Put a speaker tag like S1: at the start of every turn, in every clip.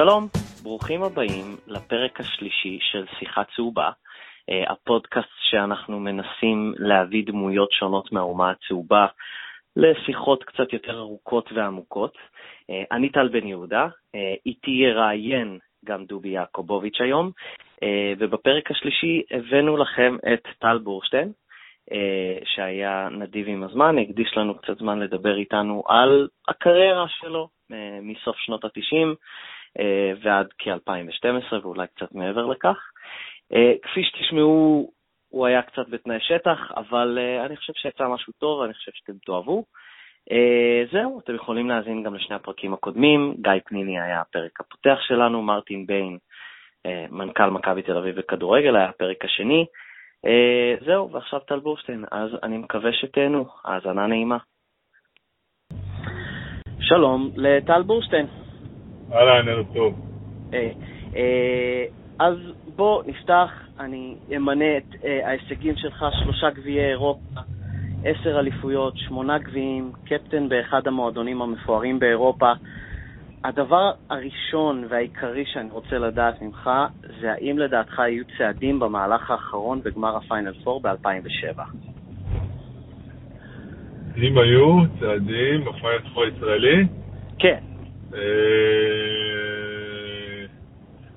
S1: שלום, ברוכים הבאים לפרק השלישי של שיחה צהובה, אה, הפודקאסט שאנחנו מנסים להביא דמויות שונות מהאומה הצהובה לשיחות קצת יותר ארוכות ועמוקות. אה, אני טל בן יהודה, אה, איתי יראיין גם דובי יעקובוביץ' היום, ובפרק השלישי הבאנו לכם את טל בורשטיין, שהיה נדיב עם הזמן, הקדיש לנו קצת זמן לדבר איתנו על הקריירה שלו מסוף שנות ה-90 ועד כ-2012 ואולי קצת מעבר לכך. כפי שתשמעו, הוא היה קצת בתנאי שטח, אבל uh, אני חושב שיצא משהו טוב, אני חושב שאתם תאהבו. זהו, אתם יכולים להאזין גם לשני הפרקים הקודמים. גיא פניני היה הפרק הפותח שלנו, מרטין ביין, מנכ"ל מכבי תל אביב בכדורגל, היה הפרק השני. זהו, ועכשיו טל בורשטיין, אז אני מקווה שתהנו. האזנה נעימה. שלום לטל בורשטיין.
S2: אהלן, ערב טוב.
S1: Uh, uh, אז בוא נפתח, אני אמנה את uh, ההישגים שלך, שלושה גביעי אירופה, עשר אליפויות, שמונה גביעים, קפטן באחד המועדונים המפוארים באירופה. הדבר הראשון והעיקרי שאני רוצה לדעת ממך, זה האם לדעתך יהיו צעדים במהלך האחרון בגמר הפיינל 4 ב-2007?
S2: אם היו צעדים בפיינל 4 הישראלי?
S1: כן.
S2: אה,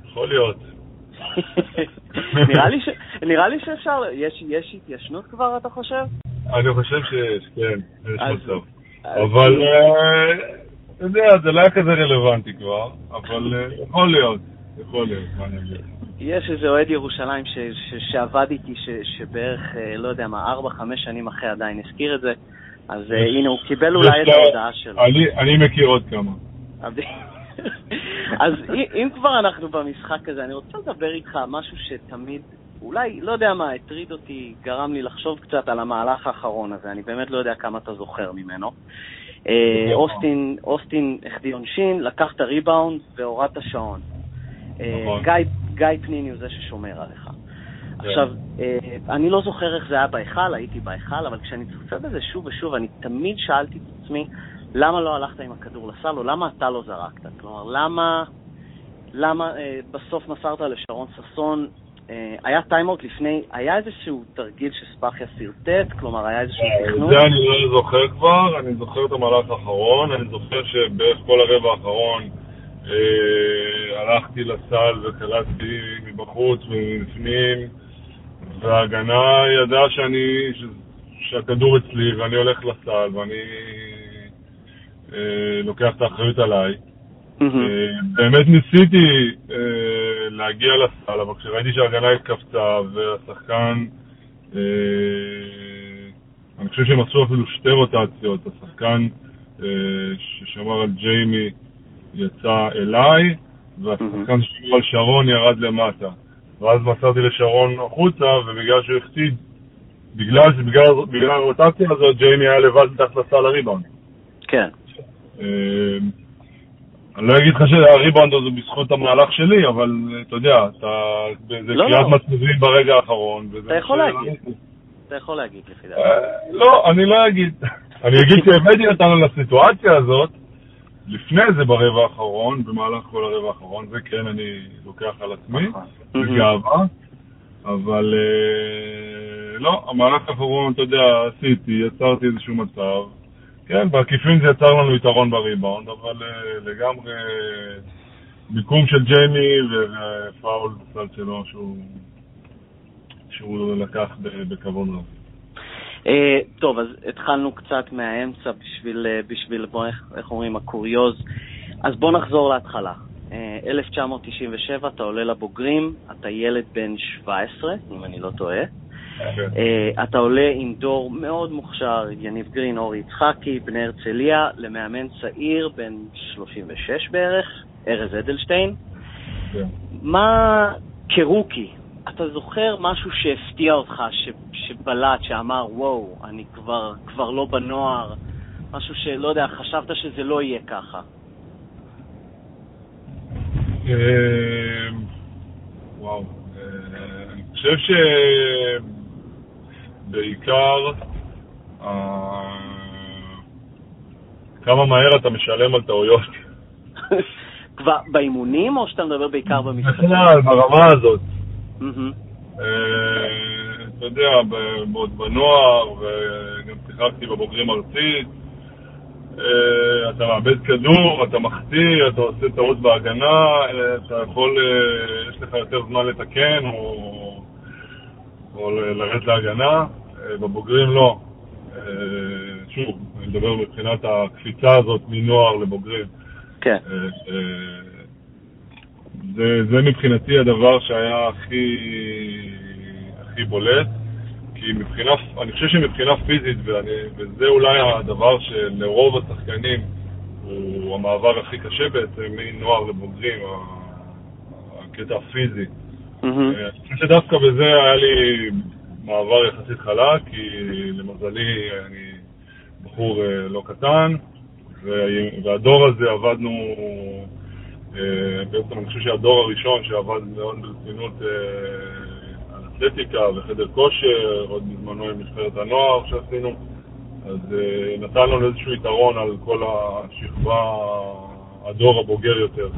S2: יכול להיות.
S1: נראה, לי שאפשר, יש, יש התיישנות כבר, אתה חושב?
S2: אני חושב שיש, כן, יש מצב. אבל, אה, אתה יודע, זה לא היה כזה רלוונטי כבר, אבל אה, יכול להיות, יכול להיות, מה אני אגיד.
S1: יש איזה אוהד ירושלים ש, ש, שעבד איתי, ש, שבערך, לא יודע מה, ארבע, חמש שנים אחרי עדיין הזכיר את זה, אז הנה, הוא קיבל אולי את ההודעה שלו.
S2: אני, אני מכיר עוד כמה.
S1: אז אם כבר אנחנו במשחק הזה, אני רוצה לדבר איתך על משהו שתמיד, אולי, לא יודע מה, הטריד אותי, גרם לי לחשוב קצת על המהלך האחרון הזה, אני באמת לא יודע כמה אתה זוכר ממנו. אה, אוסטין, אוסטין החטיא עונשין, לקח את הריבאונד והורד את השעון. אה, נכון. גיא פניני הוא זה ששומר עליך. כן. עכשיו, אה, אני לא זוכר איך זה היה בהיכל, הייתי בהיכל, אבל כשאני צופה בזה שוב ושוב, אני תמיד שאלתי את עצמי, למה לא הלכת עם הכדור לסל, או למה אתה לא זרקת? כלומר, למה, למה אה, בסוף מסרת לשרון ששון, אה, היה טיימאוט לפני, היה איזשהו תרגיל שספאחיה שרטט? כלומר, היה איזשהו
S2: אה, תכנון? זה אני לא זוכר כבר, אני זוכר את המהלך האחרון, אני זוכר שבערך כל הרבע האחרון אה, הלכתי לסל וקלטתי מבחוץ ומבפנים, וההגנה ידעה שאני, שהכדור אצלי ואני הולך לסל ואני לוקח את האחריות עליי. אה, באמת ניסיתי אה, להגיע לסל, אבל כשראיתי שההגנה התכווצה והשחקן, אני חושב שהם עשו אפילו שתי רוטציות, השחקן ששמר על ג'יימי יצא אליי, והשחקן ששמר על שרון ירד למטה. ואז מסרתי לשרון החוצה, ובגלל שהוא החסיד, בגלל שבגלל הרוטציה הזאת, ג'יימי היה לבד מתחת לסל הריבאונד.
S1: כן.
S2: אמ, אני לא אגיד לך שהריבאונד הזה בזכות המהלך שלי, אבל אתה יודע, זה לא, קריאת לא. מצבים ברגע האחרון.
S1: אתה יכול להגיד. אתה יכול להגיד לפי דעתי.
S2: אה, לא, אני לא אגיד. אני אגיד שהבאתי אותנו לסיטואציה הזאת, לפני זה ברבע האחרון, במהלך כל הרבע האחרון, זה כן אני לוקח על עצמי, נכון. בגאווה, אבל אה, לא, המהלך האחרון, אתה יודע, עשיתי, יצרתי איזשהו מצב, כן, בעקיפין זה יצר לנו יתרון בריבאונד, אבל אה, לגמרי מיקום של ג'יימי ופאול בצד שלו שהוא, לקח בכבוד רב.
S1: Uh, טוב, אז התחלנו קצת מהאמצע בשביל, uh, בשביל בוא, איך, אומרים, הקוריוז. אז בוא נחזור להתחלה. Uh, 1997, אתה עולה לבוגרים, אתה ילד בן 17, אם אני לא טועה. Uh, אתה עולה עם דור מאוד מוכשר, יניב גרין, אורי יצחקי, בני הרצליה, למאמן צעיר, בן 36 בערך, ארז אדלשטיין. כן. מה כרוקי, אתה זוכר משהו שהפתיע אותך, ש, שבלט, שאמר, וואו, אני כבר, כבר לא בנוער, משהו שלא יודע, חשבת שזה לא יהיה ככה?
S2: אה, וואו, אני חושב ש... בעיקר אה, כמה מהר אתה משלם על טעויות.
S1: כבר באימונים, או שאתה מדבר בעיקר במשחקים?
S2: בכלל, ברמה הזאת. אה, אתה יודע, עוד בנוער, וגם שיחקתי בבוגרים ארצית. אה, אתה מאבד כדור, אתה מחטיא, אתה עושה טעות בהגנה, אתה יכול, יש לך יותר זמן לתקן או, לרדת להגנה. בבוגרים לא. אה, שוב, אני מדבר מבחינת הקפיצה הזאת מנוער לבוגרים.
S1: כן.
S2: אה, אה, זה, זה מבחינתי הדבר שהיה הכי, הכי בולט, כי מבחינה, אני חושב שמבחינה פיזית, ואני, וזה אולי הדבר שלרוב השחקנים הוא המעבר הכי קשה בעצם, מנוער לבוגרים, הקטע הפיזי. אה, אני חושב שדווקא בזה היה לי מעבר יחסית חלק, כי למזלי אני בחור אה, לא קטן, וה- והדור הזה עבדנו, אה, בעצם אני חושב שהדור הראשון שעבד מאוד ברצינות אה, על אתלטיקה וחדר כושר, עוד בזמנו עם נבחרת הנוער שעשינו, אז נתן לנו איזשהו יתרון על כל השכבה, הדור הבוגר יותר.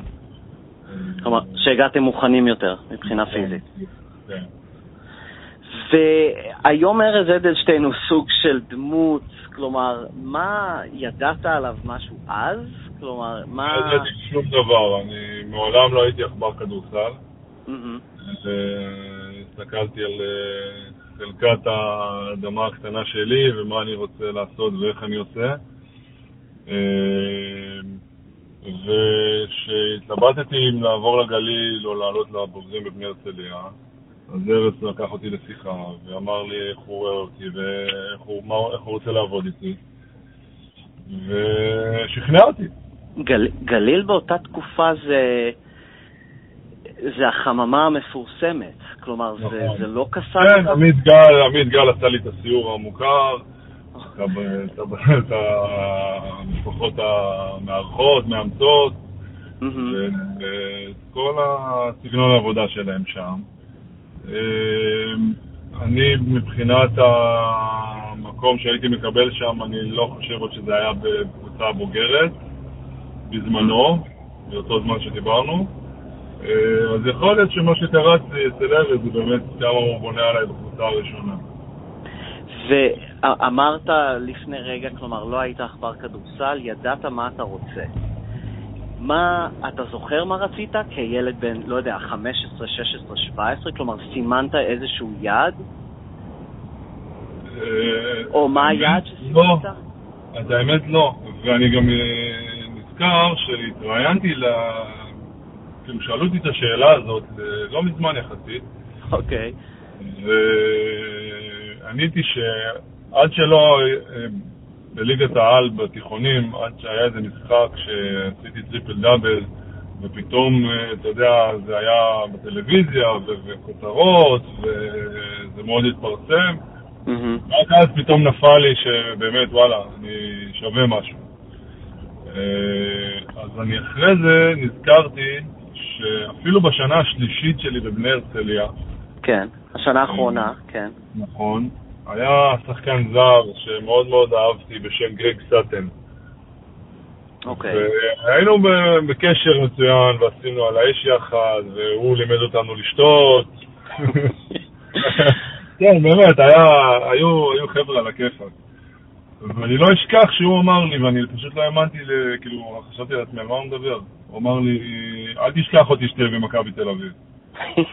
S1: כלומר, שהגעתם מוכנים יותר מבחינה פיזית.
S2: כן.
S1: והיום ארז אדלשטיין הוא סוג של דמות, כלומר, מה, ידעת עליו משהו אז? כלומר, מה...
S2: לא ידעתי שום דבר, אני מעולם לא הייתי עכבר כדורסל. הסתכלתי על אה, חלקת האדמה הקטנה שלי ומה אני רוצה לעשות ואיך אני עושה. אה, וכשהתלבטתי אם לעבור לגליל או לעלות לבוגרים בבני הרצליה, אז ארץ לקח אותי לשיחה ואמר לי איך הוא רואה אותי ואיך הוא, מה, איך הוא רוצה לעבוד איתי. ושכנע אותי.
S1: גל, גליל באותה תקופה זה, זה החממה המפורסמת. כלומר, זה,
S2: נכון.
S1: זה לא קסם
S2: כן,
S1: אותך?
S2: עמית גל, עמית גל עשה לי את הסיור המוכר, את את את המשפחות המארחות, מאמצות. ואת כל הסגנון העבודה שלהם שם. אמ, אני, מבחינת המקום שהייתי מקבל שם, אני לא חושב עוד שזה היה בקבוצה בוגרת, בזמנו, באותו זמן שדיברנו. אה, אז יכול להיות שמה שקראתי אצל ארז זה באמת כמה הוא בונה עליי בקבוצה הראשונה.
S1: ואמרת לפני רגע, כלומר, לא היית עכבר כדורסל, ידעת מה אתה רוצה. מה, אתה זוכר מה רצית כילד בן, לא יודע, 15, 16, 17? כלומר, סימנת איזשהו יעד?
S2: אה,
S1: או מה היעד
S2: לא,
S1: שסימנת?
S2: אז האמת לא, ואני גם אה, נזכר שהתראיינתי ל... כאילו שאלו אותי את השאלה הזאת אה, לא מזמן יחסית,
S1: אוקיי.
S2: ועניתי שעד שלא, בליגת העל בתיכונים, עד שהיה איזה משחק שעשיתי triple double, ופתאום, אה, אתה יודע, זה היה בטלוויזיה וכותרות, וזה מאוד התפרסם,
S1: מהמם.
S2: רק אז פתאום נפל לי שבאמת, וואלה, אני שווה משהו. אה, אז אני אחרי זה נזכרתי שאפילו בשנה השלישית שלי בבני הרצליה,
S1: כן, השנה האחרונה, כן.
S2: נכון, היה שחקן זר שמאוד מאוד אהבתי בשם גרג סאטן.
S1: אוקיי.
S2: והיינו ב- בקשר מצוין ועשינו על האש יחד, והוא לימד אותנו לשתות. כן, באמת, היה, היו, היו חבר'ה על הכיפאק. ואני לא אשכח שהוא אמר לי, ואני פשוט לא האמנתי, כאילו, חשבתי לעצמי, על מה הוא מדבר? הוא אמר לי, אל תשכח אותי שתהיה במכבי תל אביב.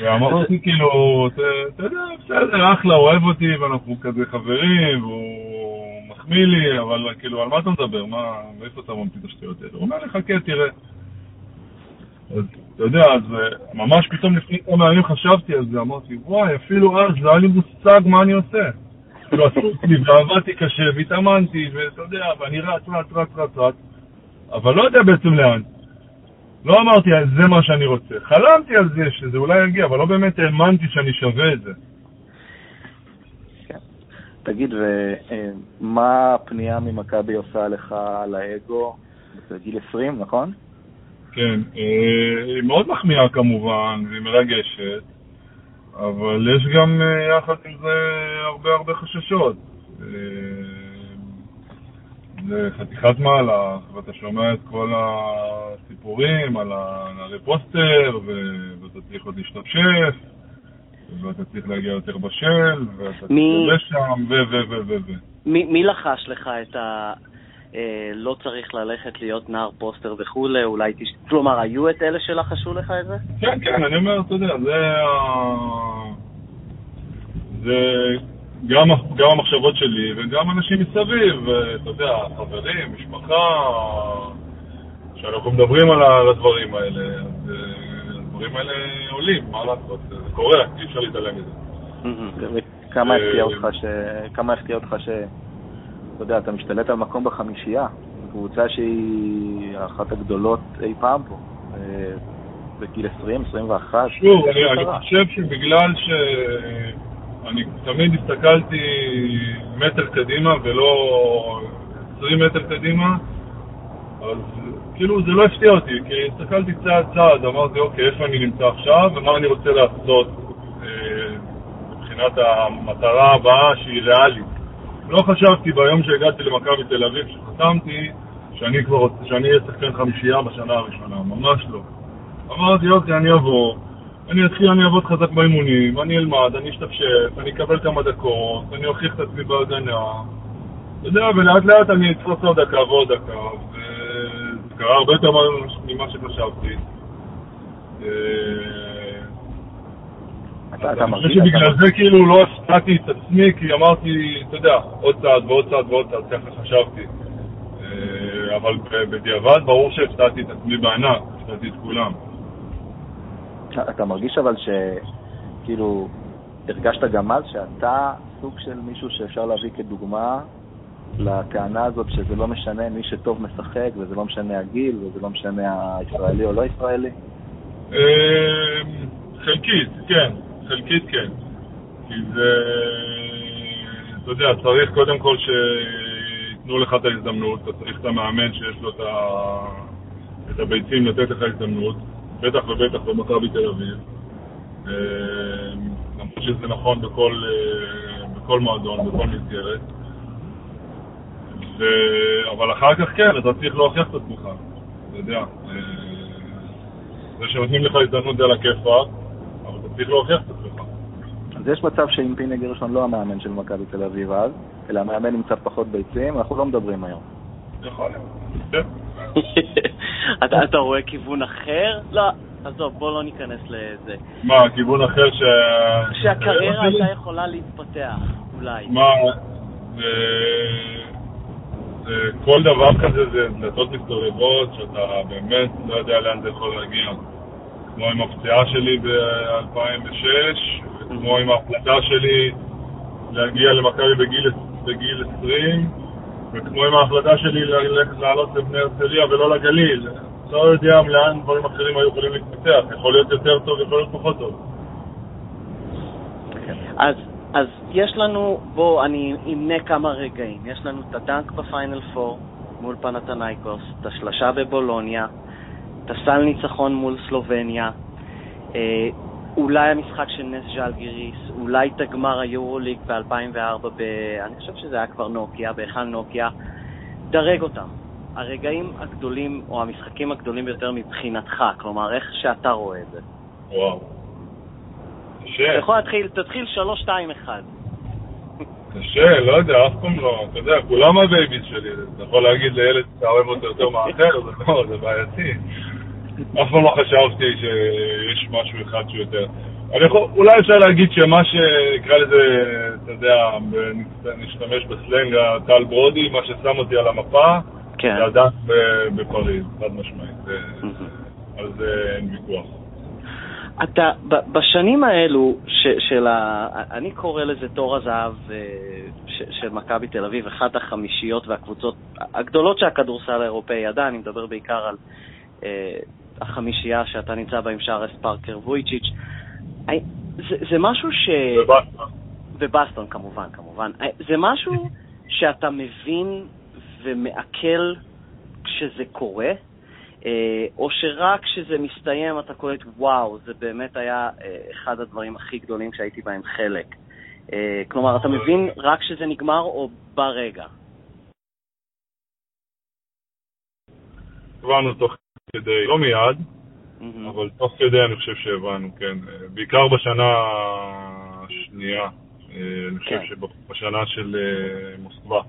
S2: ואמרתי, כאילו, אתה יודע, בסדר, אחלה, אוהב אותי, ואנחנו כזה חברים, והוא מחמיא לי, אבל כאילו, על מה אתה מדבר? מה, מאיפה אתה ממציא את השטויות האלה? הוא אומר לי, חכה, תראה. אז אתה יודע, אז אה, ממש פתאום לפני כמה ימים חשבתי על זה, אמרתי, וואי, אפילו אז לא היה לי מושג מה אני עושה. כאילו, עשו לי, ועבדתי קשה, והתאמנתי, ואתה יודע, ואני רץ, רץ, רץ, רץ, רץ, אבל לא יודע בעצם לאן. לא אמרתי, זה מה שאני רוצה. חלמתי על זה, שזה אולי יגיע, אבל לא באמת האמנתי שאני שווה את זה.
S3: תגיד, ומה הפנייה ממכבי עושה לך על האגו? בגיל 20, נכון?
S2: כן, אה, היא מאוד מחמיאה כמובן, והיא מרגשת, אבל יש גם אה, יחד עם זה הרבה הרבה חששות. זה חתיכת מהלך, ואתה שומע את כל הסיפורים על הנערי פוסטר, ואתה צריך עוד להשתפשף, ואתה צריך להגיע יותר בשל, ואתה. צריך שם, ו... ו... ו... ו... ו...
S1: מי, מי לחש לך את ה... אה, לא צריך ללכת להיות נער פוסטר וכולי, אולי תש... כלומר, היו את אלה שלחשו לך את זה?
S2: כן, כן, אני אומר, אתה יודע, זה... זה גם, גם המחשבות שלי וגם אנשים מסביב, אתה יודע, חברים, משפחה, כשאנחנו מדברים על הדברים האלה, אז אה, הדברים האלה עולים, מה לעשות, זה קורה, אי אפשר להתעלם מזה.
S3: כמה הפתיע אותך ש... כמה הפתיע אותך ש... אתה יודע, אתה משתלט על מקום בחמישייה, קבוצה שהיא אחת הגדולות אי פעם פה, אה, בגיל 20, 21.
S2: שוב, אני חושב שבגלל ש... אני תמיד הסתכלתי מטר קדימה ולא 20 מטר קדימה, אז כאילו זה לא הפתיע אותי, כי הסתכלתי צעד צעד, אמרתי אוקיי, איפה אני נמצא עכשיו ומה אני רוצה לעשות אה, מבחינת המטרה הבאה שהיא ריאלית. לא חשבתי ביום שהגעתי למכבי תל אביב, שחתמתי, שאני שאני אהיה שחקן חמישייה בשנה הראשונה, ממש לא. אמרתי, אוקיי, אני אבוא, אני אתחיל, אני אעבוד חזק באימונים, אני אלמד, אני אשתפשף, אני אקבל כמה דקות, אני אוכיח את עצמי בהגנה. אתה יודע, ולאט לאט אני אתפוס עוד דקה ועוד דקה, וזה קרה הרבה יותר ממה שחשבתי. אני חושב שבגלל זה כאילו לא הפתעתי את עצמי, כי אמרתי, אתה יודע, עוד צעד ועוד צעד ועוד צעד, ככה חשבתי. אה, אבל בדיעבד ברור שהפתעתי את עצמי בענק, הפתעתי את כולם.
S3: אתה מרגיש אבל שכאילו הרגשת גם אז שאתה סוג של מישהו שאפשר להביא כדוגמה לטענה הזאת שזה לא משנה מי שטוב משחק וזה לא משנה הגיל וזה לא משנה הישראלי או לא ישראלי?
S2: אמ, חלקית, כן. חלקית כן. כי זה, אתה יודע, צריך קודם כל שייתנו לך את ההזדמנות, אתה צריך את המאמן שיש לו את, ה... את הביצים לתת לך הזדמנות. בטח ובטח במכבי תל אביב. אה, למרות שזה נכון בכל, אה, בכל מועדון, בכל מסגרת. ו... אבל אחר כך כן, אתה צריך להוכיח את עצמך, אתה יודע. אה, זה שנותנים לך הזדמנות זה על הכיפאק, אבל אתה צריך להוכיח את עצמך.
S3: אז יש מצב שאם פיני גרשון לא המאמן של מכבי תל אביב אז, אלא המאמן עם קצת פחות ביצים, אנחנו לא מדברים היום.
S2: יכול להיות, כן.
S1: אתה, אתה רואה כיוון אחר? לא, עזוב, בוא לא ניכנס לזה.
S2: מה, כיוון אחר ש...
S1: שהקריירה הייתה יכולה להתפתח, אולי.
S2: מה, זה... זה... כל דבר כזה זה דלתות מסתובבות, שאתה באמת לא יודע לאן זה יכול להגיע. כמו עם הפציעה שלי ב-2006, כמו עם ההחלטה שלי להגיע למכבי בגיל, בגיל 20, וכמו עם ההחלטה שלי לעלות לבני הרצליה ולא לגליל, לא יודע לאן דברים אחרים היו יכולים להתפתח, יכול להיות יותר טוב, יכול להיות פחות טוב.
S1: אז, אז יש לנו, בואו, אני אמנה כמה רגעים. יש לנו את הדנק בפיינל 4 מול פנתנייקוס, את השלשה בבולוניה, את הסל ניצחון מול סלובניה, אה, אולי המשחק של נס ז'לגיריס, אולי את הגמר היורוליג ב-2004, ב... אני חושב שזה היה כבר נוקיה, בהיכל נוקיה. דרג אותם. הרגעים הגדולים, או המשחקים הגדולים ביותר מבחינתך, כלומר, איך שאתה רואה את זה.
S2: וואו.
S1: קשה. אתה יכול להתחיל, תתחיל 3-2-1.
S2: קשה, לא יודע, אף פעם לא. אתה יודע, כולם ה babies שלי. אתה יכול להגיד לילד שאתה אוהב אותו יותר מאחר, זה לא, זה בעייתי. אף פעם לא חשבתי שיש משהו אחד שהוא יותר. אני יכול, אולי אפשר להגיד שמה שנקרא לזה, אתה יודע, נשתמש בסלנג הטל ברודי, מה ששם אותי על המפה,
S1: כן.
S2: זה עדיין בפריז, חד משמעית. על זה אין ויכוח.
S1: אתה, בשנים האלו ש, של ה... אני קורא לזה תור הזהב אה, ש, של מכבי תל אביב, אחת החמישיות והקבוצות הגדולות שהכדורסל האירופאי ידע, אני מדבר בעיקר על אה, החמישייה שאתה נמצא בה עם שרס פארקר וויצ'יץ'. זה, זה משהו ש...
S2: ובסטון.
S1: ובסטון כמובן, כמובן. זה משהו שאתה מבין ומעכל כשזה קורה, אה, או שרק כשזה מסתיים אתה קולט, וואו, זה באמת היה אה, אחד הדברים הכי גדולים שהייתי בהם חלק. כלומר, אתה מבין רק כשזה נגמר או ברגע?
S2: הבנו תוך כדי, לא מיד, אבל תוך כדי אני חושב שהבנו, כן. בעיקר בשנה השנייה, אני חושב כן. שבשנה של מוסקבה,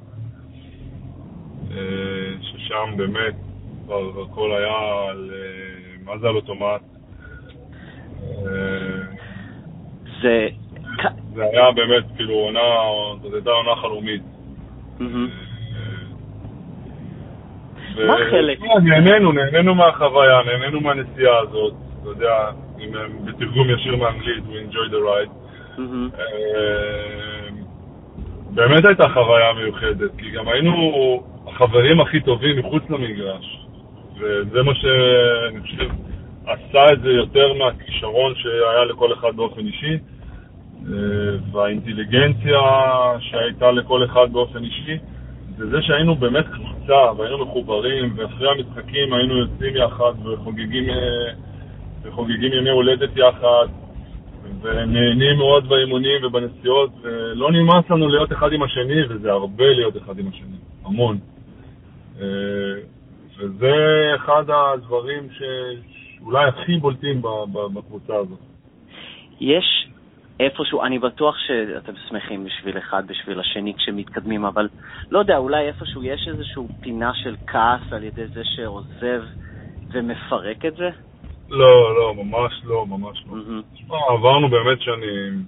S2: ששם באמת כבר הכל היה על... מה זה על אוטומט?
S1: זה...
S2: זה היה באמת, כאילו, עונה, זאת הייתה עונה חלומית.
S1: מה חלק?
S2: נהנינו, נהנינו מהחוויה, נהנינו מהנסיעה הזאת, אתה יודע, בתרגום ישיר מאנגלית, we enjoy the ride. אה, באמת הייתה חוויה מיוחדת, כי גם היינו החברים הכי טובים מחוץ למגרש, וזה מה שאני חושב עשה את זה יותר מהכישרון שהיה לכל אחד באופן אישי, אה, והאינטליגנציה שהייתה לכל אחד באופן אישי, זה זה שהיינו באמת קבוצה והיינו מחוברים, ואחרי המשחקים היינו יוצאים יחד וחוגגים, אה, וחוגגים ימי הולדת יחד, ונהנים מאוד באימונים ובנסיעות, ולא נמאס לנו להיות אחד עם השני, וזה הרבה להיות אחד עם השני, המון. אה, וזה אחד הדברים ש... אולי הכי בולטים בקבוצה הזאת.
S1: יש איפשהו, אני בטוח שאתם שמחים בשביל אחד, בשביל השני כשמתקדמים, אבל לא יודע, אולי איפשהו יש איזושהי פינה של כעס על ידי זה שעוזב ומפרק את זה?
S2: לא, לא, ממש לא, ממש לא. Mm-hmm. עברנו באמת שנים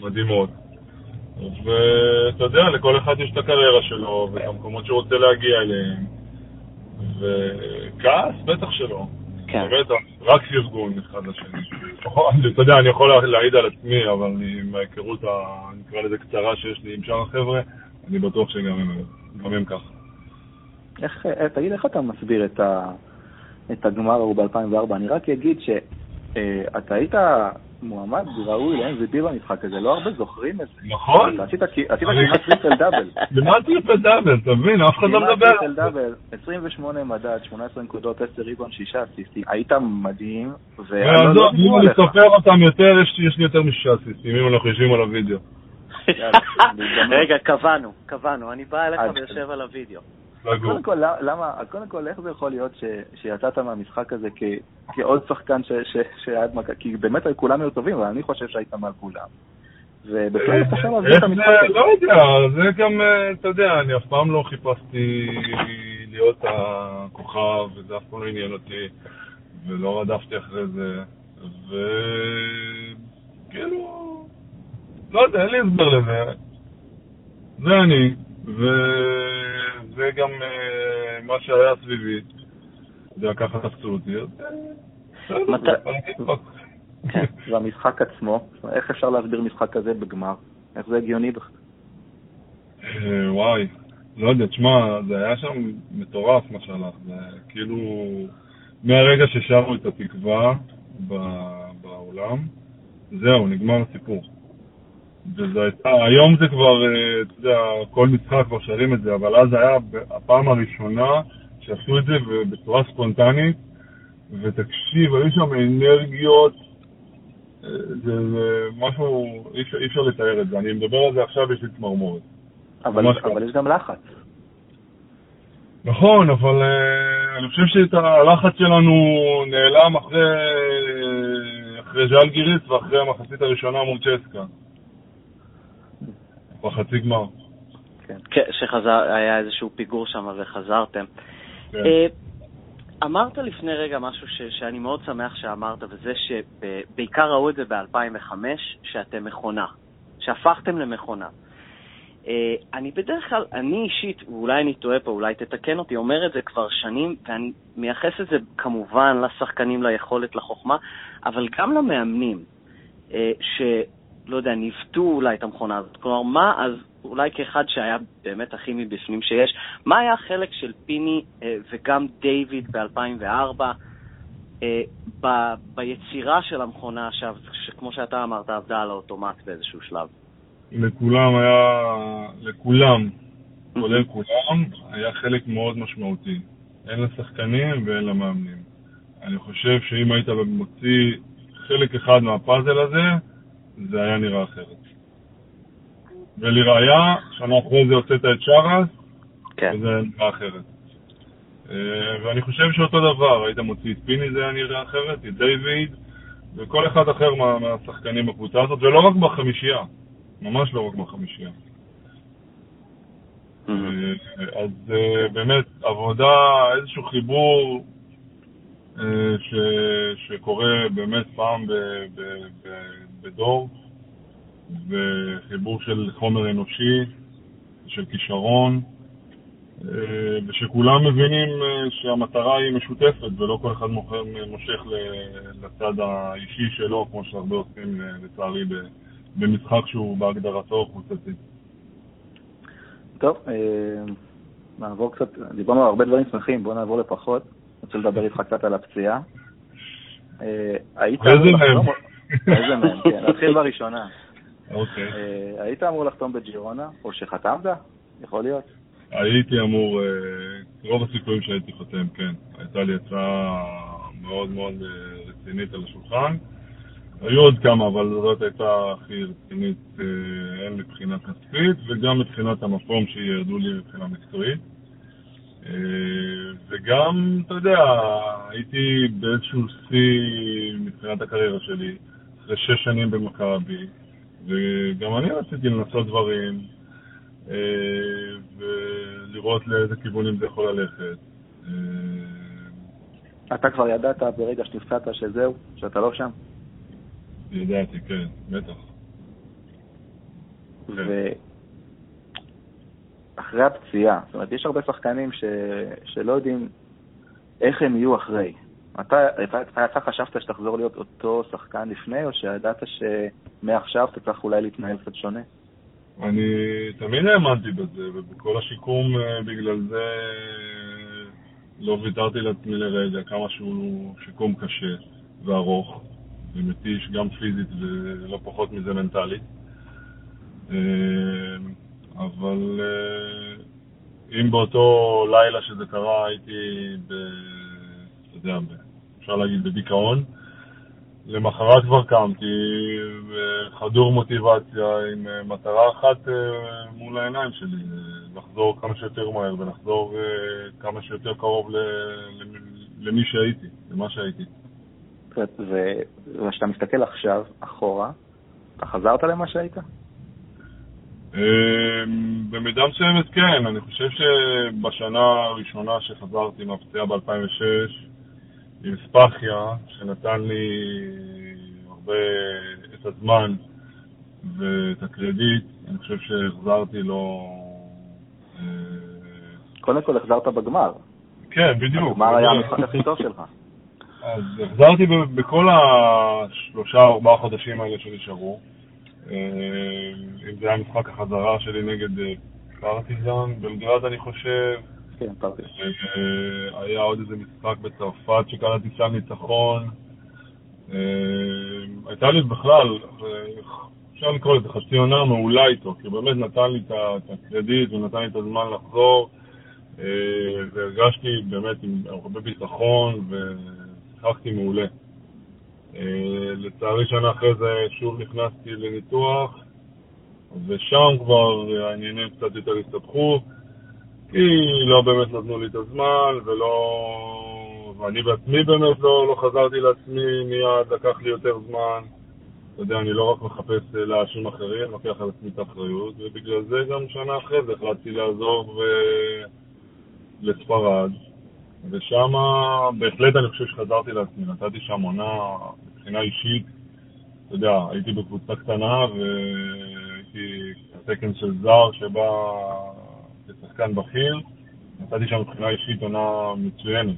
S2: מדהימות. ואתה יודע, לכל אחד יש את הקריירה שלו ואת המקומות שהוא רוצה להגיע אליהם. וכעס, בטח שלא. כן. רק פרגון אחד לשני. אתה יודע, אני יכול להעיד על עצמי, אבל מההיכרות, נקרא לזה קצרה שיש לי עם שאר החבר'ה, אני בטוח שגם הם, גם הם ככה.
S3: איך, אה, תגיד, איך אתה מסביר את, ה, את הגמר ההוא ב-2004? אני רק אגיד שאתה אה, היית מועמד ראוי ל-MVP במשחק הזה, לא הרבה זוכרים את זה.
S2: נכון.
S3: עשית כמעט triple double.
S2: למה triple double? אתה מבין? אף אחד לא מדבר.
S3: כמעט triple double, 28 מדד, 18 נקודות, 10 ריבאונד, 6 אסיסטים. היית מדהים,
S2: ואני לא אם אני סופר אותם יותר, יש לי יותר מ-6 אסיסטים, אם אנחנו יושבים על הוידאו.
S1: רגע, קבענו, קבענו. אני בא אליך ויושב על הוידאו.
S3: קודם כל, למה, קודם כל, איך זה יכול להיות ש, שיצאת מהמשחק הזה כ, כעוד שחקן שהיה מכבי, כי באמת כולם היו טובים, אבל אני חושב שהיית מעל כולם. ובכלל אתה שם להסביר את המשחק הזה.
S2: לא יודע, זה גם, אה, אתה יודע, אני אף פעם לא חיפשתי להיות הכוכב, וזה אף פעם לא עניין אותי, ולא רדפתי אחרי זה, וכאילו, לא יודע, אין לי הסבר לזה. זה אני, ו... זה גם אה, מה שהיה סביבי. לקחת תפסו אותי, אז
S3: כן, והמשחק עצמו, איך אפשר להסביר משחק כזה בגמר? איך זה הגיוני בכלל?
S2: אה, וואי, לא יודע, תשמע, זה היה שם מטורף מה שהלך, זה כאילו, מהרגע ששרנו את התקווה באולם, זהו, נגמר הסיפור. וזה הייתה, היום זה כבר, אה, אתה יודע, כל משחק כבר שרים את זה, אבל אז היה הפעם הראשונה שעשו את זה בצורה ספונטנית, ותקשיב, היו שם אנרגיות, אה, זה, זה משהו, אי אפשר, אי אפשר לתאר את זה. אני מדבר על זה עכשיו, יש לי צמרמורת.
S3: אבל, אבל יש גם לחץ.
S2: נכון, אבל uh, אני חושב שאת הלחץ שלנו נעלם אחרי, אחרי ז'אל גיריס ואחרי המחצית הראשונה מול צ'סקה. בחצי גמר.
S1: כן. כן, שחזר, היה איזשהו פיגור שם וחזרתם. כן. אה, אמרת לפני רגע משהו ש, שאני מאוד שמח שאמרת, וזה שבעיקר ראו את זה ב-2005, שאתם מכונה, שהפכתם למכונה. Uh, אני בדרך כלל, אני אישית, ואולי אני טועה פה, אולי תתקן אותי, אומר את זה כבר שנים, ואני מייחס את זה כמובן לשחקנים, ליכולת, לחוכמה, אבל גם למאמנים, uh, לא יודע, ניווטו אולי את המכונה הזאת. כלומר, מה אז, אולי כאחד שהיה באמת הכי מבפנים שיש, מה היה החלק של פיני אה, וגם דיוויד ב-2004 אה, ב- ביצירה של המכונה עכשיו, שכמו שאתה אמרת, עבדה על האוטומט באיזשהו שלב?
S2: לכולם היה, לכולם, כולל כולם, היה חלק מאוד משמעותי. הן לשחקנים והן למאמנים. אני חושב שאם היית מוציא חלק אחד מהפאזל הזה, זה היה נראה אחרת. ולראיה, שנה אחרי זה הוצאת את שרס, כן. וזה נראה אחרת. ואני חושב שאותו דבר, היית מוציא את פיני זה היה נראה אחרת, את דיוויד, וכל אחד אחר מה, מהשחקנים בקבוצה הזאת, ולא רק בחמישייה, ממש לא רק בחמישייה. Mm-hmm. אז באמת, עבודה, איזשהו חיבור ש, שקורה באמת פעם ב, ב, ב, בדור, וחיבור של חומר אנושי, של כישרון, אה, ושכולם מבינים אה, שהמטרה היא משותפת ולא כל אחד מושך לצד האישי שלו, כמו שהרבה עושים אה, לצערי במשחק שהוא בהגדרתו קבוצתי.
S3: טוב, נעבור קצת, דיברנו על הרבה דברים שמחים, בואו נעבור לפחות. אני רוצה לדבר איתך קצת על הפציעה.
S2: איזה מהם?
S3: איזה מהם, כן, נתחיל בראשונה.
S2: אוקיי.
S3: היית אמור לחתום בג'ירונה, או שחתמת? יכול להיות.
S2: הייתי אמור, אה, רוב הסיכויים שהייתי חותם, כן. הייתה לי הצעה מאוד מאוד אה, רצינית על השולחן. היו עוד כמה, אבל זאת הייתה הכי רצינית אה, הן מבחינה כספית וגם מבחינת המקום שירדו לי מבחינה מקצועית. וגם, אתה יודע, הייתי באיזשהו שיא מבחינת הקריירה שלי, אחרי שש שנים במכבי, וגם אני רציתי לנסות דברים, אה, ולראות לאיזה כיוונים זה יכול ללכת.
S3: אה, אתה כבר ידעת ברגע שנפצעת שזהו, שאתה לא שם?
S2: ידעתי, כן, בטח.
S3: ואחרי הפציעה, זאת אומרת, יש הרבה שחקנים ש... שלא יודעים איך הם יהיו אחרי. אתה, אתה, אתה חשבת שתחזור להיות אותו שחקן לפני, או שידעת שמעכשיו אתה צריך אולי להתנהל קצת שונה?
S2: אני תמיד האמנתי בזה, ובכל השיקום אה, בגלל זה לא ויתרתי לעצמי לרגע, כמה שהוא שיקום קשה וארוך ומתיש גם פיזית ולא פחות מזה מנטלית. אה, אבל אה, אם באותו לילה שזה קרה הייתי, ב, אתה יודע, אפשר להגיד בדיכאון, למחרת כבר קמתי, חדור מוטיבציה, עם אה, מטרה אחת אה, מול העיניים שלי, אה, לחזור כמה שיותר מהר ולחזור כמה שיותר קרוב למי שהייתי, למה שהייתי.
S3: וכשאתה מסתכל עכשיו, אחורה, אתה חזרת למה שהיית?
S2: במידה מסוימת כן, אני חושב שבשנה הראשונה שחזרתי מהפציעה ב-2006, עם ספחיה, שנתן לי הרבה את הזמן ואת הקרדיט, אני חושב שהחזרתי לו...
S3: אה, קודם כל החזרת בגמר.
S2: כן, בדיוק.
S3: הגמר היה המשחק הכי טוב שלך.
S2: אז החזרתי בכל השלושה או ארבעה חודשים האלה שנשארו. אה, אם זה היה משחק החזרה שלי נגד אה, פרטיזן, בלגרד אני חושב,
S3: כן, פרטיס.
S2: אה, היה עוד איזה משחק בצרפת שקראתי שם ניצחון. אה, הייתה לי בכלל, אפשר לקרוא לזה חצי עונה מעולה איתו, כי באמת נתן לי את הקרדיט ונתן לי את הזמן לחזור, אה, והרגשתי באמת עם הרבה ביטחון ושיחקתי מעולה. לצערי שנה אחרי זה שוב נכנסתי לניתוח, ושם כבר העניינים קצת יותר הסתבכו. כי לא באמת נתנו לי את הזמן, ולא... ואני בעצמי באמת לא, לא חזרתי לעצמי מיד, לקח לי יותר זמן. אתה יודע, אני לא רק מחפש אה, להאשים אחרים, לוקח על עצמי את האחריות, ובגלל זה גם שנה אחרי זה החלטתי לעזוב ו... אה, לספרד, ושם בהחלט אני חושב שחזרתי לעצמי, נתתי שם עונה מבחינה אישית, אתה יודע, הייתי בקבוצה קטנה והייתי תקן של זר שבא כשחקן בכיר. נתתי שם מבחינה אישית עונה מצוינת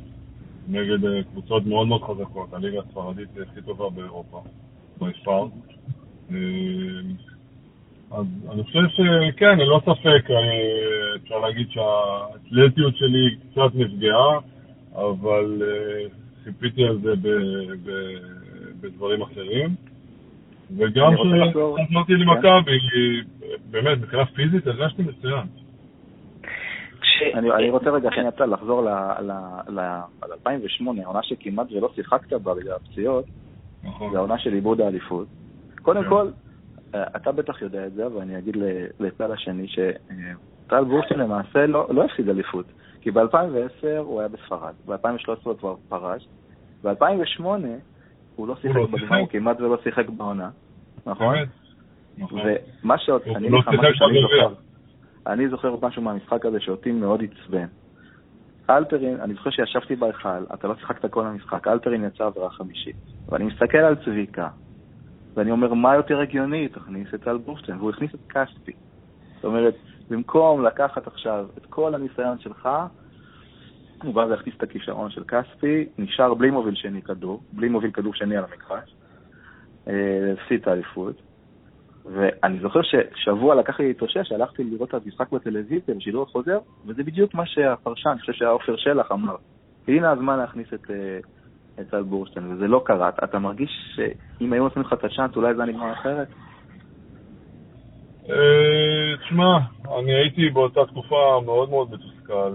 S2: נגד אה, קבוצות מאוד מאוד חזקות. הליגה הספרדית היא הכי טובה באירופה, ביפר. אה, אז אני חושב שכן, ללא ספק, אה, אפשר להגיד שהאתלטיות שלי קצת נפגעה, אבל חיפיתי על זה בדברים אחרים. וגם כשחזרתי למכבי, באמת, מבחינה פיזית הרגשתי מצוין.
S3: אני, אני רוצה רגע שנייה לחזור ל-2008, העונה שכמעט ולא שיחקת בה בגלל הפציעות, נכון. זה העונה של עיבוד האליפות. קודם כן. כל, אה, אתה בטח יודע את זה, אבל אני אגיד לצד השני, טל בורשטיין למעשה לא, לא הפסיד אליפות, כי ב-2010 הוא היה בספרד, ב-2013 הוא כבר פרש, ב-2008 הוא לא שיחק לא בגמר, הוא כמעט ולא שיחק בעונה, נכון? נכון. ומה שעוד, אני לא שיחק בגביע. אני זוכר משהו מהמשחק הזה שאותי מאוד עצבן. אלפרין, אני זוכר שישבתי בהיכל, אתה לא שיחקת כל המשחק, אלפרין יצא עבירה חמישית. ואני מסתכל על צביקה, ואני אומר, מה יותר הגיוני? תכניס את טל בורשטיין, והוא הכניס את כספי. זאת אומרת, במקום לקחת עכשיו את כל הניסיון שלך, הוא בא והכניס את הכישרון של כספי, נשאר בלי מוביל שני כדור, בלי מוביל כדור שני על המגרש, אה, הפסיד את האליפות. ואני זוכר ששבוע לקח לי להתאושש, הלכתי לראות את המשחק בטלוויזיה, בשידור החוזר, וזה בדיוק מה שהפרשן, אני חושב שעופר שלח אמר. הנה הזמן להכניס את, אה, טל בורשטיין, וזה לא קרה. אתה מרגיש שאם היו נותנים לך את הצ'אנס, אולי זה היה נגמר אחרת?
S2: אה, תשמע, אני הייתי באותה תקופה מאוד מאוד מתוסכל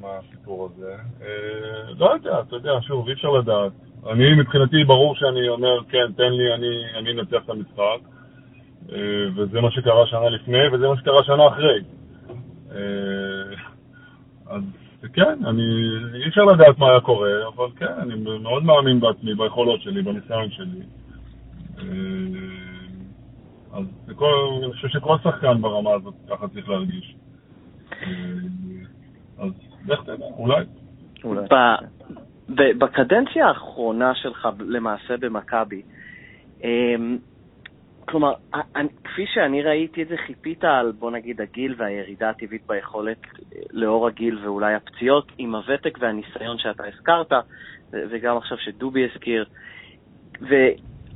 S2: מהסיפור הזה. אה, לא יודע, אתה יודע, שוב, אי אפשר לדעת. אני, מבחינתי, ברור שאני אומר, כן, תן לי, אני אנצח את המשחק. אה, וזה מה שקרה שנה לפני, וזה מה שקרה שנה אחרי. אז כן, אני, אי אפשר לדעת מה היה קורה, אבל כן, אני מאוד מאמין בעצמי, ביכולות שלי, בניסיון שלי. אז בכל, אני חושב שכל שחקן ברמה הזאת ככה צריך להרגיש. אה, אז לך תדע, אולי.
S1: בקדנציה האחרונה שלך למעשה במכבי, כלומר, כפי שאני ראיתי את זה, חיפית על, בוא נגיד, הגיל והירידה הטבעית ביכולת אה, לאור הגיל ואולי הפציעות, עם הוותק והניסיון שאתה הזכרת, וגם עכשיו שדובי הזכיר.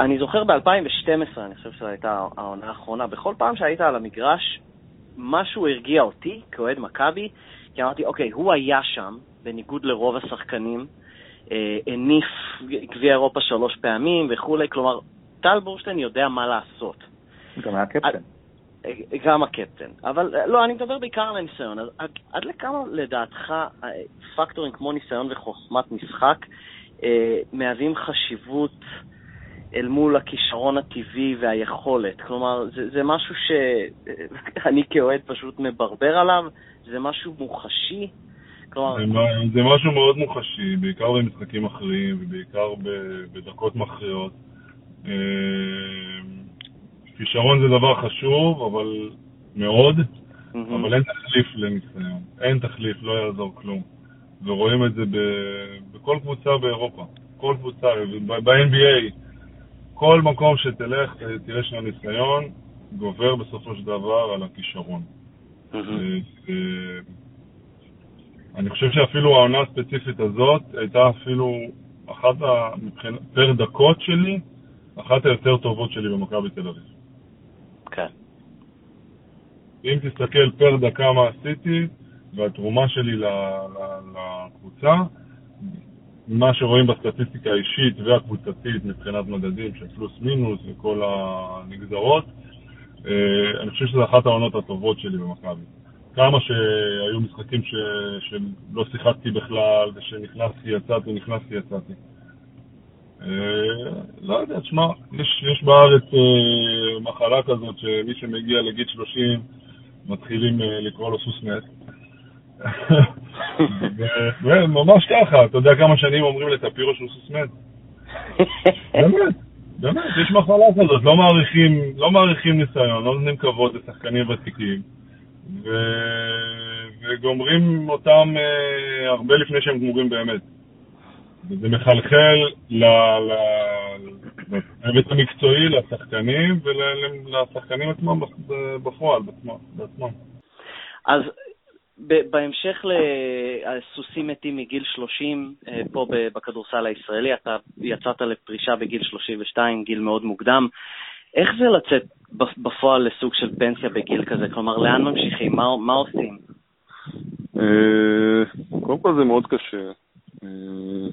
S1: אני זוכר ב-2012, אני חושב שזו הייתה העונה האחרונה, בכל פעם שהיית על המגרש, משהו הרגיע אותי כאוהד מכבי, כי אמרתי, אוקיי, הוא היה שם, בניגוד לרוב השחקנים, אה, הניף גביע אירופה שלוש פעמים וכולי, כלומר, טל בורשטיין יודע מה לעשות.
S3: גם היה קפטן.
S1: אה, גם הקפטן. אבל אה, לא, אני מדבר בעיקר על הניסיון. אז עד, עד לכמה לדעתך פקטורים כמו ניסיון וחוכמת משחק אה, מהווים חשיבות אל מול הכישרון הטבעי והיכולת. כלומר, זה, זה משהו שאני כאוהד פשוט מברבר עליו, זה משהו מוחשי.
S2: כלומר... זה, זה משהו מאוד מוחשי, בעיקר במשחקים אחרים ובעיקר בדקות מכריעות. אה, כישרון זה דבר חשוב, אבל מאוד, mm-hmm. אבל אין תחליף לניסיון. אין תחליף, לא יעזור כלום. ורואים את זה ב, בכל קבוצה באירופה. כל קבוצה, ב-NBA. כל מקום שתלך, תראה שהניסיון גובר בסופו של דבר על הכישרון. אה, אה, אני חושב שאפילו העונה הספציפית הזאת הייתה אפילו אחת, מבחינת, פר דקות שלי, אחת היותר טובות שלי במכבי תל אביב.
S1: כן.
S2: אם תסתכל פר דקה מה עשיתי, והתרומה שלי לקבוצה, מה שרואים בסטטיסטיקה האישית והקבוצתית מבחינת מדדים של פלוס מינוס וכל הנגזרות, אה, אני חושב שזו אחת העונות הטובות שלי במכבי. כמה שהיו משחקים ש... שלא שיחקתי בכלל, ושנכנסתי יצאתי, נכנסתי יצאתי. אה, לא יודע, תשמע, יש, יש בארץ אה, מחלה כזאת שמי שמגיע לגיל 30 מתחילים לקרוא לו סוס מת. ממש ככה, אתה יודע כמה שנים אומרים לטפירו שהוא סוס מת? באמת, באמת, יש מחלה כזאת, לא מעריכים, לא מעריכים ניסיון, לא נותנים כבוד לשחקנים ותיקים, ו... וגומרים אותם אה, הרבה לפני שהם גמורים באמת. וזה מחלחל להיבט המקצועי, לשחקנים ולשחקנים עצמם בפועל, בעצמם.
S1: אז בהמשך לסוסים מתים מגיל 30 אה, פה בכדורסל הישראלי, אתה יצאת לפרישה בגיל 32, גיל מאוד מוקדם. איך זה לצאת בפועל לסוג של פנסיה בגיל כזה? כלומר, לאן ממשיכים? מה, מה עושים?
S2: אה, קודם כל זה מאוד קשה. אה,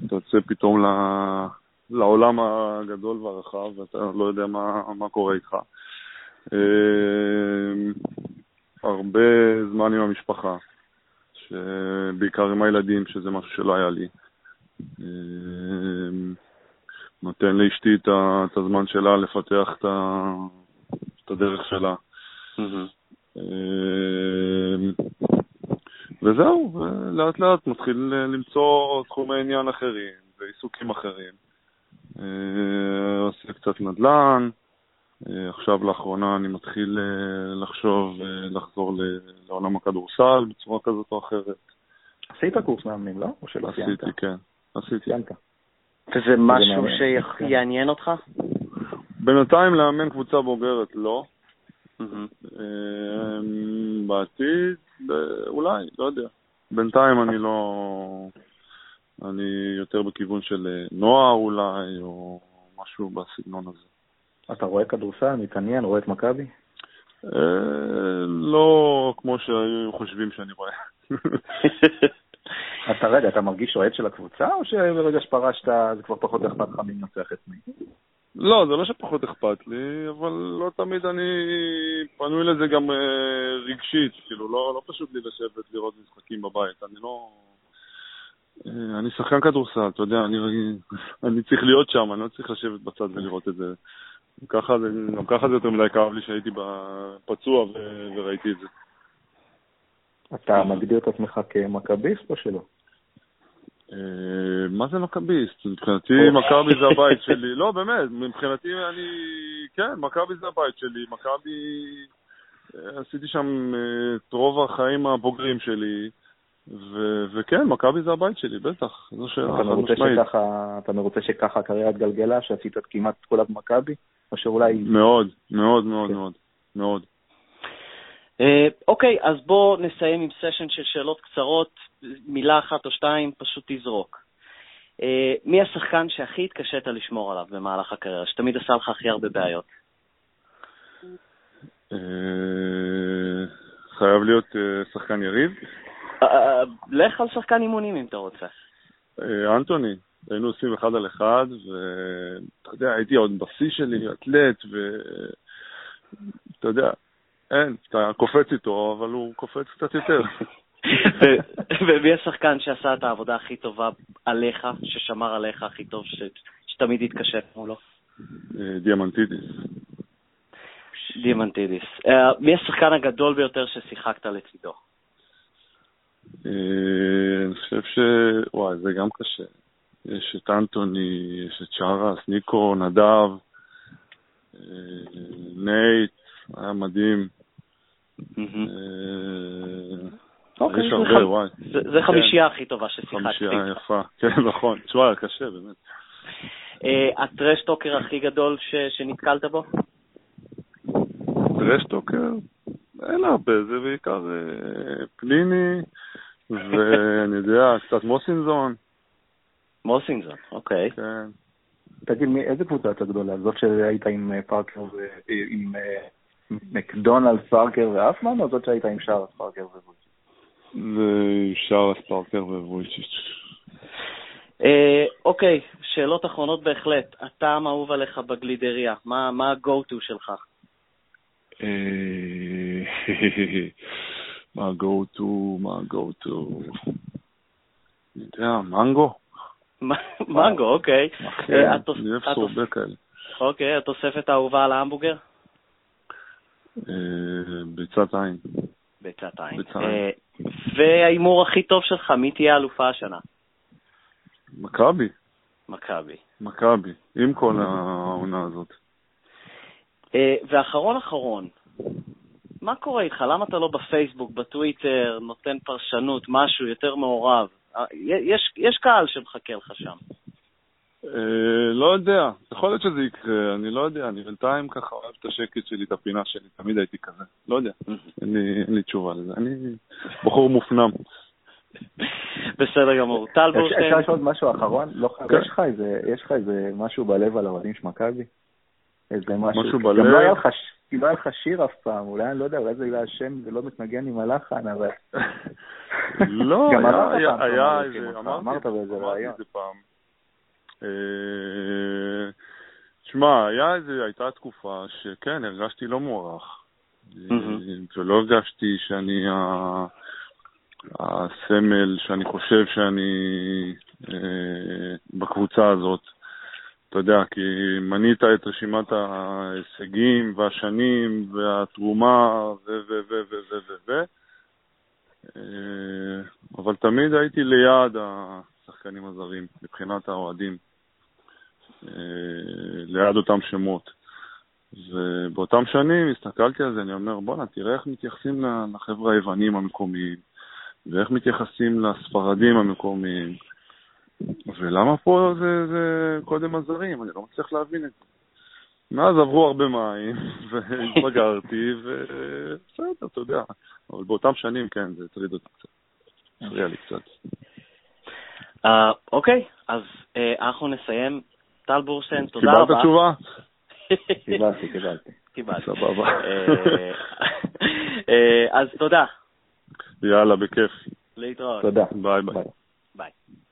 S2: אתה יוצא פתאום לעולם הגדול והרחב, ואתה לא יודע מה, מה קורה איתך. הרבה זמן עם המשפחה. בעיקר עם הילדים, שזה משהו שלא היה לי. אמ, נותן לאשתי את הזמן שלה לפתח את הדרך שלה. וזהו, לאט לאט מתחיל למצוא תחומי עניין אחרים ועיסוקים אחרים. אה, עושה קצת נדל"ן, אה, עכשיו לאחרונה אני מתחיל אה, לחשוב לחזור לעולם הכדורסל בצורה כזאת או אחרת.
S3: עשית קורס מאמנים, לא? או שלא
S2: סיימת? עשיתי, כן. עשיתי.
S3: סיימת.
S1: וזה משהו שיעניין אותך?
S2: בינתיים לאמן קבוצה בוגרת לא. בעתיד, אולי, לא יודע. בינתיים אני לא... אני יותר בכיוון של אה, נוער אולי, או משהו בסגנון הזה.
S3: אתה רואה כדורסל, מתעניין, רואה את מכבי?
S2: אה, לא כמו שהיו חושבים שאני רואה.
S3: אתה רגע, אתה מרגיש אוהד של הקבוצה, או שברגע שפרשת זה כבר פחות אכפת לך מי מנצח את מי?
S2: לא, זה לא שפחות אכפת לי, אבל לא תמיד אני פנוי לזה גם אה, רגשית, כאילו, לא, לא פשוט לי לשבת לראות משחקים בבית, אני לא... אה, אני שחקן כדורסל, אתה יודע, אני, אני צריך להיות שם, אני לא צריך לשבת בצד ולראות את זה. גם ככה גם ככה זה יותר מדי כאב לי שהייתי פצוע ו, וראיתי את זה.
S3: אתה מגדיר את עצמך כמכביסט או שלא?
S2: אה, מה זה מכביסט? מבחינתי מכבי זה הבית שלי. לא, באמת, מבחינתי אני... כן, מכבי זה הבית שלי. מכבי... אה, עשיתי שם את רוב החיים הבוגרים שלי. ו- וכן, מכבי זה הבית שלי, בטח, זו שאלה
S3: חד משמעית. אתה מרוצה שככה הקריירה התגלגלה, שעשית כמעט את כולה במכבי? או שאולי...
S2: מאוד, מאוד, מאוד, כן. מאוד, מאוד.
S1: אה, אוקיי, אז בואו נסיים עם סשן של שאלות קצרות, מילה אחת או שתיים, פשוט תזרוק. אה, מי השחקן שהכי התקשית לשמור עליו במהלך הקריירה, שתמיד עשה לך הכי הרבה בעיות?
S2: אה, חייב להיות שחקן יריב?
S1: לך על שחקן אימונים אם אתה רוצה.
S2: אנטוני, היינו עושים אחד על אחד, ואתה יודע, הייתי עוד בשיא שלי, אתלט, ואתה יודע, אין, אתה קופץ איתו, אבל הוא קופץ קצת יותר.
S1: ומי השחקן שעשה את העבודה הכי טובה עליך, ששמר עליך הכי טוב, שתמיד התקשית מולו?
S2: אה, דיאמנטידיס.
S1: דיאמנטידיס. מי השחקן הגדול ביותר ששיחקת לצידו?
S2: אה, אני חושב ש... וואי, זה גם קשה. יש את אנטוני, יש את שארפ, ניקו, נדב, אה, נייט, היה מדהים.
S1: אה, אוקיי, יש הרבה, וואי. זה חמישייה הכי טובה ששיחקתי.
S2: חמישייה יפה, כן, נכון. תשמע, קשה, באמת.
S1: הטרשטוקר הכי גדול שנתקלת בו?
S2: טרשטוקר? אין הרבה, זה בעיקר פליני, ואני יודע, קצת מוסינזון.
S1: מוסינזון, אוקיי.
S2: כן.
S3: תגיד, איזה קבוצה יותר גדולה? זאת שהיית עם אה, פארקר ו... אה, מקדונלד, פארקר ואפמן, או זאת שהיית עם שרס, פארקר וויצ'יץ'?
S2: זה שרס, פארקר וויצ'יץ'.
S1: אה, אוקיי, שאלות אחרונות בהחלט. הטעם אהוב עליך בגלידריה, מה ה-go-to שלך?
S2: מה ה-go to, מה ה-go to, אני יודע, מנגו.
S1: מנגו, אוקיי.
S2: אה, אני אוהב סורבה כאלה.
S1: אוקיי, התוספת האהובה על ההמבוגר?
S2: אה, ביצת עין.
S1: ביצת עין. אה, וההימור הכי טוב שלך, מי תהיה אלופה השנה?
S2: מכבי.
S1: מכבי.
S2: מכבי, עם כל העונה הזאת.
S1: ואחרון אחרון, מה קורה איתך? למה אתה לא בפייסבוק, בטוויטר, נותן פרשנות, משהו יותר מעורב? אה, יש, יש קהל שמחכה לך שם.
S2: אה, לא יודע, יכול להיות שזה יקרה, אני לא יודע, אני בינתיים ככה אוהב את השקט שלי, את הפינה שלי, תמיד הייתי כזה, לא יודע, אין לי, אין לי תשובה לזה, אני בחור מופנם.
S1: בסדר גמור. טל בורשטיין.
S3: אפשר לשאול משהו אחרון? לא, כן. יש לך איזה משהו בלב על האוהדים של מכבי? איזה משהו.
S2: משהו בלב?
S3: גם לא היה לך כי לא היה לך שיר אף פעם, אולי, אני לא יודע, אולי זה בגלל השם, זה לא מתנגן עם הלחן, אבל...
S2: לא, היה, היה איזה,
S3: אמרת באיזה רעיון.
S2: פעם. אה, תשמע, איזה, הייתה תקופה שכן, הרגשתי לא מוערך. ולא הרגשתי שאני הסמל שאני חושב שאני אה, בקבוצה הזאת. אתה יודע, כי מנית את רשימת ההישגים והשנים והתרומה ו... ו... ו... ו... ו... ו... ו... אה, אבל תמיד הייתי ליד השחקנים הזרים, מבחינת האוהדים, אה, ליד אותם שמות. ובאותם שנים הסתכלתי על זה, אני אומר, בואנה, תראה איך מתייחסים לחבר'ה היוונים המקומיים, ואיך מתייחסים לספרדים המקומיים, ולמה פה זה, זה קודם הזרים, אני לא מצליח להבין את זה. מאז עברו הרבה מים, והתבגרתי, ובסדר, אתה יודע. אבל באותם שנים, כן, זה הטריד אותי קצת. הפריע לי קצת.
S1: אה, אוקיי, אז אה, אנחנו נסיים. טל בורשטיין, תודה רבה.
S2: קיבלת תשובה?
S3: קיבלתי, קיבלתי.
S1: קיבלתי.
S2: סבבה.
S1: אה, אז תודה.
S2: יאללה, בכיף.
S1: להתראות.
S3: תודה.
S2: ביי ביי.
S3: ביי.